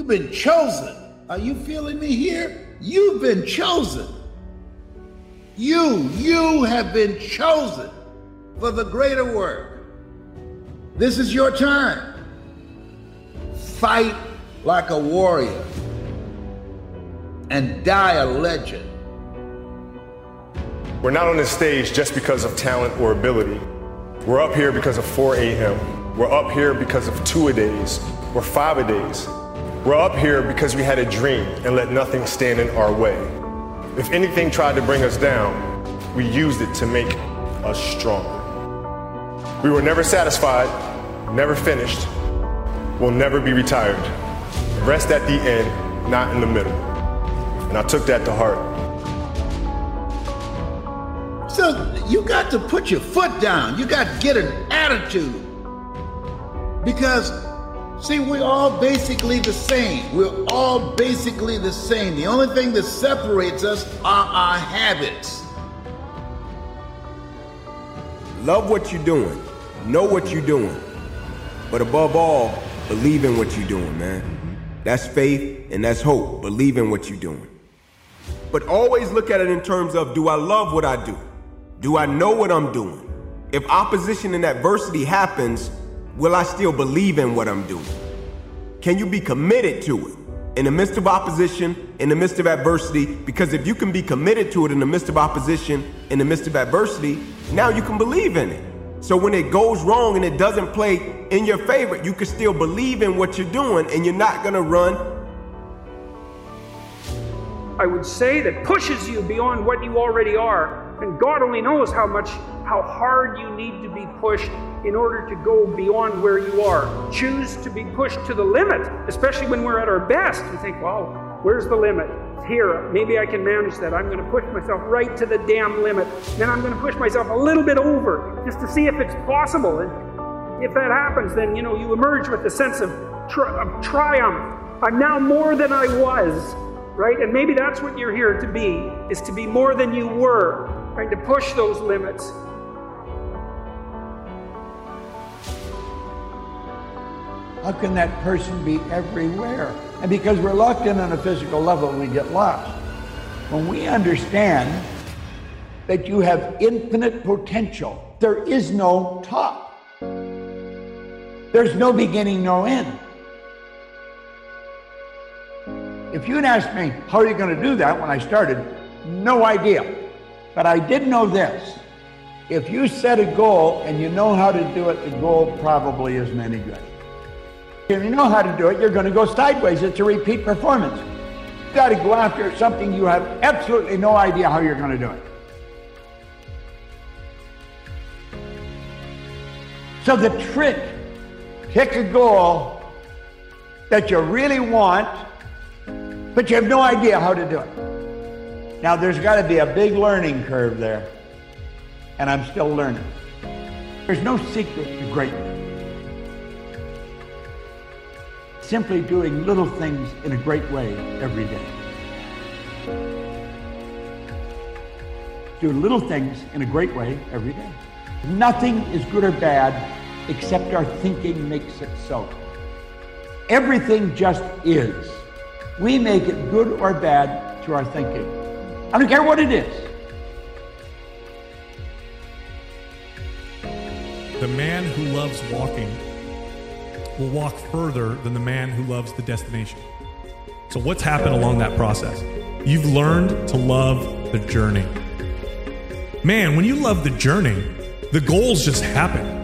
You've been chosen. Are you feeling me here? You've been chosen. You, you have been chosen for the greater work. This is your time. Fight like a warrior and die a legend. We're not on this stage just because of talent or ability. We're up here because of 4 a.m. We're up here because of two a days or five a days. We're up here because we had a dream and let nothing stand in our way. If anything tried to bring us down, we used it to make us stronger. We were never satisfied, never finished, will never be retired. Rest at the end, not in the middle. And I took that to heart. So you got to put your foot down. You got to get an attitude. Because, see, we're all basically the same. We're all basically the same. The only thing that separates us are our habits. Love what you're doing. Know what you're doing. But above all, believe in what you're doing, man. That's faith and that's hope. Believe in what you're doing. But always look at it in terms of do I love what I do? Do I know what I'm doing? If opposition and adversity happens, will I still believe in what I'm doing? Can you be committed to it in the midst of opposition, in the midst of adversity? Because if you can be committed to it in the midst of opposition, in the midst of adversity, now you can believe in it. So when it goes wrong and it doesn't play in your favor, you can still believe in what you're doing and you're not going to run. I would say that pushes you beyond what you already are. And God only knows how much, how hard you need to be pushed in order to go beyond where you are. Choose to be pushed to the limit, especially when we're at our best. You think, well, where's the limit? Here, maybe I can manage that. I'm going to push myself right to the damn limit. Then I'm going to push myself a little bit over just to see if it's possible. And if that happens, then you know you emerge with a sense of, tri- of triumph. I'm now more than I was, right? And maybe that's what you're here to be: is to be more than you were, right? to push those limits. How can that person be everywhere? And because we're locked in on a physical level, we get lost. When we understand that you have infinite potential, there is no top. There's no beginning, no end. If you'd asked me, how are you going to do that when I started? No idea. But I did know this. If you set a goal and you know how to do it, the goal probably isn't any good. If you know how to do it, you're going to go sideways. It's a repeat performance. You've got to go after something you have absolutely no idea how you're going to do it. So the trick, pick a goal that you really want, but you have no idea how to do it. Now there's got to be a big learning curve there, and I'm still learning. There's no secret to greatness. Simply doing little things in a great way every day. Do little things in a great way every day. Nothing is good or bad except our thinking makes it so. Everything just is. We make it good or bad through our thinking. I don't care what it is. The man who loves walking will walk further than the man who loves the destination. So, what's happened along that process? You've learned to love the journey. Man, when you love the journey, the goals just happen.